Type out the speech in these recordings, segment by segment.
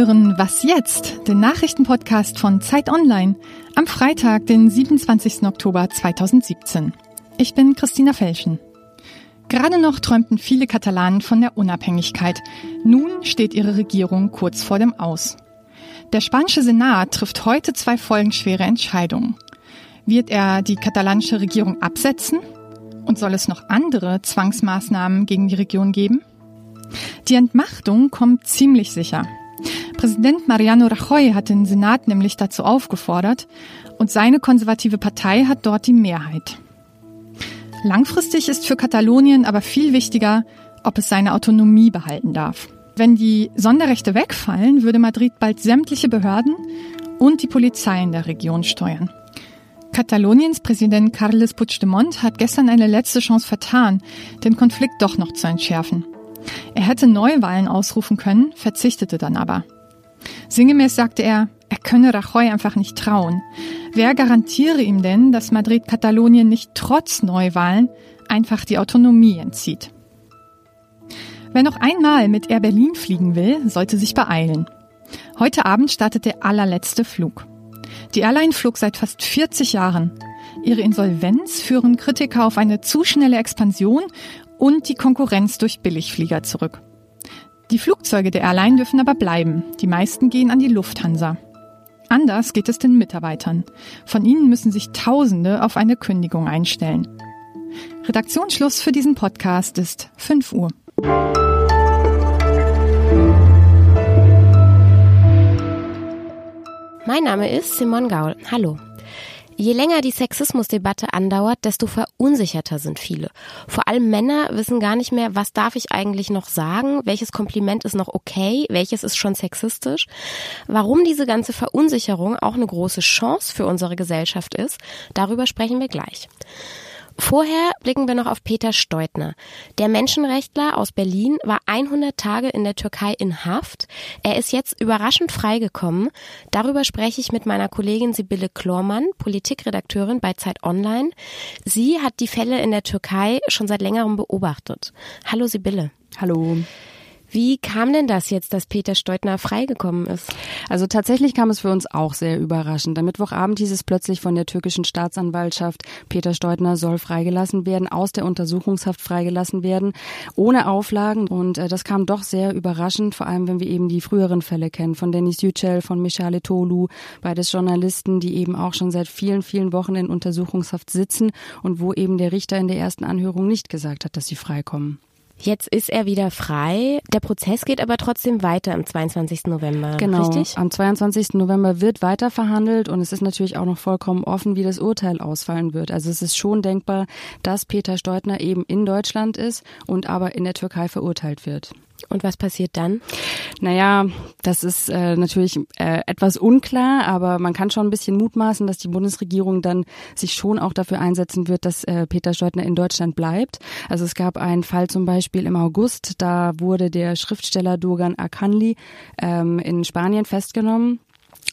hören Was jetzt? Den Nachrichtenpodcast von Zeit Online am Freitag, den 27. Oktober 2017. Ich bin Christina Felschen. Gerade noch träumten viele Katalanen von der Unabhängigkeit. Nun steht ihre Regierung kurz vor dem Aus. Der spanische Senat trifft heute zwei folgenschwere Entscheidungen. Wird er die katalanische Regierung absetzen? Und soll es noch andere Zwangsmaßnahmen gegen die Region geben? Die Entmachtung kommt ziemlich sicher. Präsident Mariano Rajoy hat den Senat nämlich dazu aufgefordert und seine konservative Partei hat dort die Mehrheit. Langfristig ist für Katalonien aber viel wichtiger, ob es seine Autonomie behalten darf. Wenn die Sonderrechte wegfallen, würde Madrid bald sämtliche Behörden und die Polizei in der Region steuern. Kataloniens Präsident Carles Puigdemont hat gestern eine letzte Chance vertan, den Konflikt doch noch zu entschärfen. Er hätte Neuwahlen ausrufen können, verzichtete dann aber. Sinngemäß sagte er, er könne Rajoy einfach nicht trauen. Wer garantiere ihm denn, dass Madrid Katalonien nicht trotz Neuwahlen einfach die Autonomie entzieht? Wer noch einmal mit Air Berlin fliegen will, sollte sich beeilen. Heute Abend startet der allerletzte Flug. Die Airline flog seit fast 40 Jahren. Ihre Insolvenz führen Kritiker auf eine zu schnelle Expansion und die Konkurrenz durch Billigflieger zurück. Die Flugzeuge der Airline dürfen aber bleiben. Die meisten gehen an die Lufthansa. Anders geht es den Mitarbeitern. Von ihnen müssen sich Tausende auf eine Kündigung einstellen. Redaktionsschluss für diesen Podcast ist 5 Uhr. Mein Name ist Simon Gaul. Hallo. Je länger die Sexismusdebatte andauert, desto verunsicherter sind viele. Vor allem Männer wissen gar nicht mehr, was darf ich eigentlich noch sagen, welches Kompliment ist noch okay, welches ist schon sexistisch. Warum diese ganze Verunsicherung auch eine große Chance für unsere Gesellschaft ist, darüber sprechen wir gleich. Vorher blicken wir noch auf Peter Steutner. Der Menschenrechtler aus Berlin war 100 Tage in der Türkei in Haft. Er ist jetzt überraschend freigekommen. Darüber spreche ich mit meiner Kollegin Sibylle Klormann, Politikredakteurin bei Zeit Online. Sie hat die Fälle in der Türkei schon seit längerem beobachtet. Hallo Sibylle. Hallo. Wie kam denn das jetzt, dass Peter Steutner freigekommen ist? Also tatsächlich kam es für uns auch sehr überraschend. Am Mittwochabend hieß es plötzlich von der türkischen Staatsanwaltschaft, Peter Steutner soll freigelassen werden, aus der Untersuchungshaft freigelassen werden, ohne Auflagen. Und äh, das kam doch sehr überraschend, vor allem wenn wir eben die früheren Fälle kennen, von Denis Yücel, von Michale Tolu, beides Journalisten, die eben auch schon seit vielen, vielen Wochen in Untersuchungshaft sitzen und wo eben der Richter in der ersten Anhörung nicht gesagt hat, dass sie freikommen. Jetzt ist er wieder frei. Der Prozess geht aber trotzdem weiter am 22. November. Genau. Richtig? Am 22. November wird weiter verhandelt und es ist natürlich auch noch vollkommen offen, wie das Urteil ausfallen wird. Also es ist schon denkbar, dass Peter Steutner eben in Deutschland ist und aber in der Türkei verurteilt wird. Und was passiert dann? Naja, das ist äh, natürlich äh, etwas unklar, aber man kann schon ein bisschen mutmaßen, dass die Bundesregierung dann sich schon auch dafür einsetzen wird, dass äh, Peter Steutner in Deutschland bleibt. Also es gab einen Fall zum Beispiel im August, da wurde der Schriftsteller Dogan Akanli ähm, in Spanien festgenommen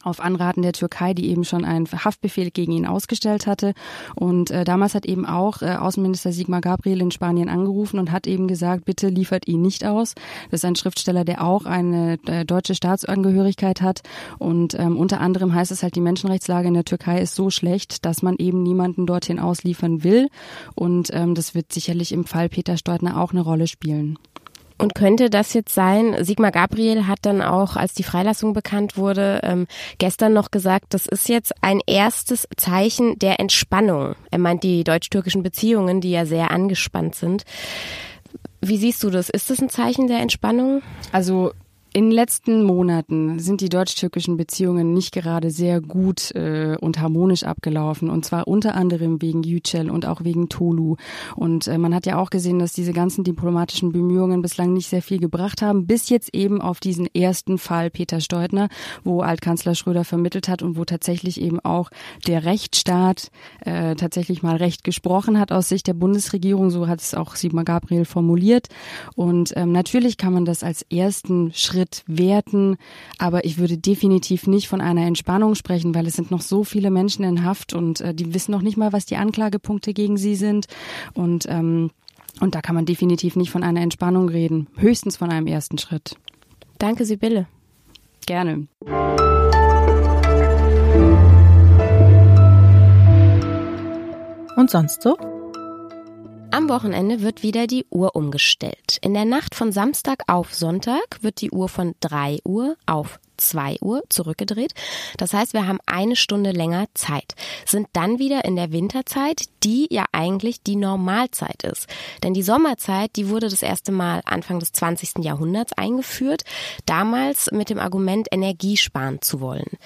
auf Anraten der Türkei, die eben schon einen Haftbefehl gegen ihn ausgestellt hatte. Und äh, damals hat eben auch äh, Außenminister Sigmar Gabriel in Spanien angerufen und hat eben gesagt, bitte liefert ihn nicht aus. Das ist ein Schriftsteller, der auch eine äh, deutsche Staatsangehörigkeit hat. Und ähm, unter anderem heißt es halt, die Menschenrechtslage in der Türkei ist so schlecht, dass man eben niemanden dorthin ausliefern will. Und ähm, das wird sicherlich im Fall Peter Steutner auch eine Rolle spielen. Und könnte das jetzt sein, Sigmar Gabriel hat dann auch, als die Freilassung bekannt wurde, ähm, gestern noch gesagt, das ist jetzt ein erstes Zeichen der Entspannung. Er meint die deutsch-türkischen Beziehungen, die ja sehr angespannt sind. Wie siehst du das? Ist das ein Zeichen der Entspannung? Also in den letzten Monaten sind die deutsch-türkischen Beziehungen nicht gerade sehr gut äh, und harmonisch abgelaufen. Und zwar unter anderem wegen Yücel und auch wegen Tolu. Und äh, man hat ja auch gesehen, dass diese ganzen diplomatischen Bemühungen bislang nicht sehr viel gebracht haben. Bis jetzt eben auf diesen ersten Fall Peter Steutner, wo Altkanzler Schröder vermittelt hat und wo tatsächlich eben auch der Rechtsstaat äh, tatsächlich mal Recht gesprochen hat aus Sicht der Bundesregierung. So hat es auch Sigmar Gabriel formuliert. Und ähm, natürlich kann man das als ersten Schritt Schritt werten. Aber ich würde definitiv nicht von einer Entspannung sprechen, weil es sind noch so viele Menschen in Haft und äh, die wissen noch nicht mal, was die Anklagepunkte gegen sie sind. Und, ähm, und da kann man definitiv nicht von einer Entspannung reden. Höchstens von einem ersten Schritt. Danke, Sibylle. Gerne. Und sonst so? Am Wochenende wird wieder die Uhr umgestellt. In der Nacht von Samstag auf Sonntag wird die Uhr von 3 Uhr auf 2 Uhr zurückgedreht. Das heißt, wir haben eine Stunde länger Zeit, sind dann wieder in der Winterzeit, die ja eigentlich die Normalzeit ist. Denn die Sommerzeit, die wurde das erste Mal Anfang des 20. Jahrhunderts eingeführt, damals mit dem Argument, Energie sparen zu wollen.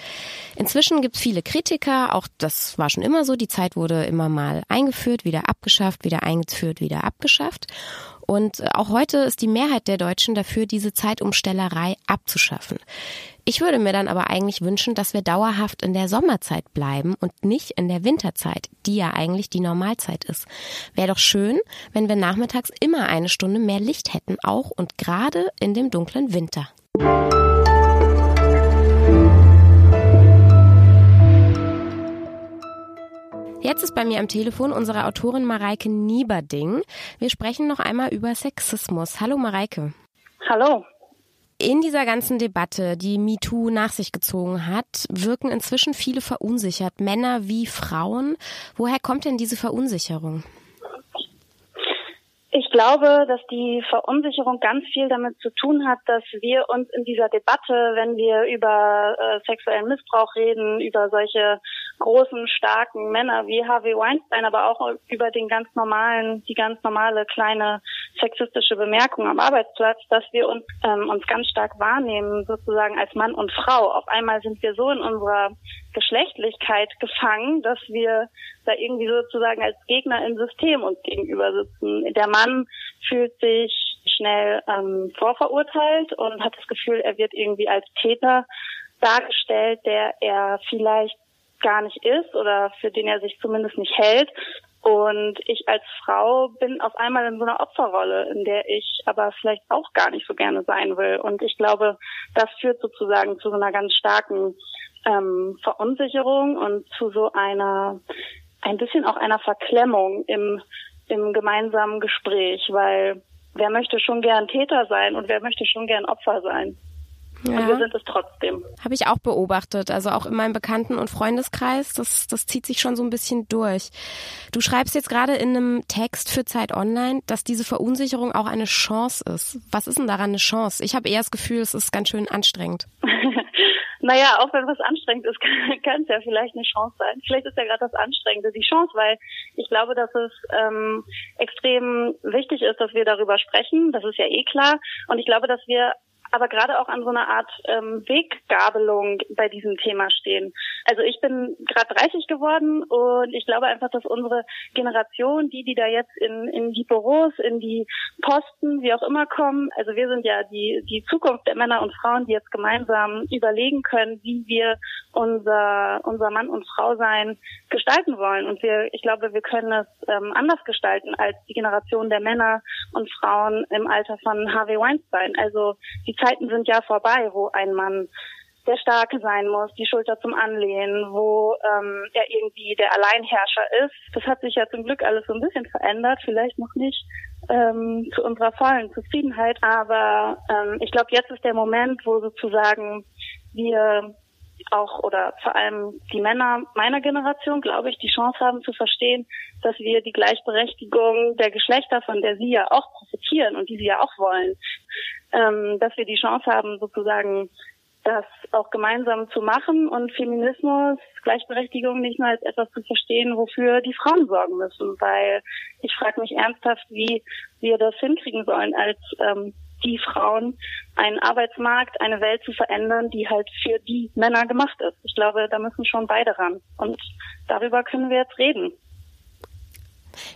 Inzwischen gibt es viele Kritiker, auch das war schon immer so, die Zeit wurde immer mal eingeführt, wieder abgeschafft, wieder eingeführt, wieder abgeschafft. Und auch heute ist die Mehrheit der Deutschen dafür, diese Zeitumstellerei abzuschaffen. Ich würde mir dann aber eigentlich wünschen, dass wir dauerhaft in der Sommerzeit bleiben und nicht in der Winterzeit, die ja eigentlich die Normalzeit ist. Wäre doch schön, wenn wir nachmittags immer eine Stunde mehr Licht hätten, auch und gerade in dem dunklen Winter. Jetzt ist bei mir am Telefon unsere Autorin Mareike Nieberding. Wir sprechen noch einmal über Sexismus. Hallo Mareike. Hallo. In dieser ganzen Debatte, die MeToo nach sich gezogen hat, wirken inzwischen viele verunsichert, Männer wie Frauen. Woher kommt denn diese Verunsicherung? Ich glaube, dass die Verunsicherung ganz viel damit zu tun hat, dass wir uns in dieser Debatte, wenn wir über äh, sexuellen Missbrauch reden, über solche großen, starken Männer wie Harvey Weinstein, aber auch über den ganz normalen, die ganz normale kleine sexistische Bemerkung am Arbeitsplatz, dass wir uns, ähm, uns ganz stark wahrnehmen, sozusagen als Mann und Frau. Auf einmal sind wir so in unserer Geschlechtlichkeit gefangen, dass wir da irgendwie sozusagen als Gegner im System uns gegenüber sitzen. Der Mann fühlt sich schnell ähm, vorverurteilt und hat das Gefühl, er wird irgendwie als Täter dargestellt, der er vielleicht gar nicht ist oder für den er sich zumindest nicht hält. Und ich als Frau bin auf einmal in so einer Opferrolle, in der ich aber vielleicht auch gar nicht so gerne sein will. Und ich glaube, das führt sozusagen zu so einer ganz starken ähm, Verunsicherung und zu so einer, ein bisschen auch einer Verklemmung im, im gemeinsamen Gespräch, weil wer möchte schon gern Täter sein und wer möchte schon gern Opfer sein? Ja. Und wir sind es trotzdem. Habe ich auch beobachtet. Also auch in meinem Bekannten- und Freundeskreis. Das, das zieht sich schon so ein bisschen durch. Du schreibst jetzt gerade in einem Text für Zeit Online, dass diese Verunsicherung auch eine Chance ist. Was ist denn daran eine Chance? Ich habe eher das Gefühl, es ist ganz schön anstrengend. Naja, auch wenn was anstrengend ist, kann es ja vielleicht eine Chance sein. Vielleicht ist ja gerade das Anstrengende die Chance, weil ich glaube, dass es ähm, extrem wichtig ist, dass wir darüber sprechen. Das ist ja eh klar. Und ich glaube, dass wir aber gerade auch an so einer Art ähm, Weggabelung bei diesem Thema stehen. Also ich bin gerade 30 geworden und ich glaube einfach, dass unsere Generation, die, die da jetzt in, in die Büros, in die Posten, wie auch immer kommen, also wir sind ja die, die Zukunft der Männer und Frauen, die jetzt gemeinsam überlegen können, wie wir unser, unser Mann und Frau sein gestalten wollen. Und wir, ich glaube, wir können es ähm, anders gestalten als die Generation der Männer und Frauen im Alter von Harvey Weinstein. Also die Zeiten sind ja vorbei, wo ein Mann der Starke sein muss, die Schulter zum Anlehnen, wo ähm, er irgendwie der Alleinherrscher ist. Das hat sich ja zum Glück alles so ein bisschen verändert, vielleicht noch nicht ähm, zu unserer vollen Zufriedenheit, aber ähm, ich glaube, jetzt ist der Moment, wo sozusagen wir auch oder vor allem die Männer meiner Generation, glaube ich, die Chance haben zu verstehen, dass wir die Gleichberechtigung der Geschlechter, von der sie ja auch profitieren und die sie ja auch wollen, ähm, dass wir die Chance haben, sozusagen das auch gemeinsam zu machen und Feminismus, Gleichberechtigung nicht nur als etwas zu verstehen, wofür die Frauen sorgen müssen, weil ich frage mich ernsthaft, wie wir das hinkriegen sollen als ähm, die Frauen, einen Arbeitsmarkt, eine Welt zu verändern, die halt für die Männer gemacht ist. Ich glaube, da müssen schon beide ran. Und darüber können wir jetzt reden.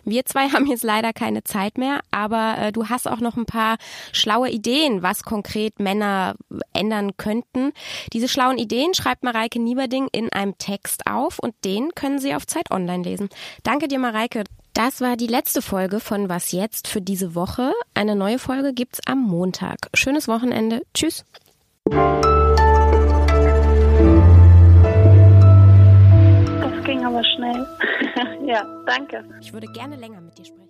Wir zwei haben jetzt leider keine Zeit mehr, aber äh, du hast auch noch ein paar schlaue Ideen, was konkret Männer ändern könnten. Diese schlauen Ideen schreibt Mareike Nieberding in einem Text auf und den können Sie auf Zeit Online lesen. Danke dir, Mareike. Das war die letzte Folge von Was jetzt für diese Woche. Eine neue Folge gibt's am Montag. Schönes Wochenende. Tschüss. Das ging aber schnell. ja, danke. Ich würde gerne länger mit dir sprechen.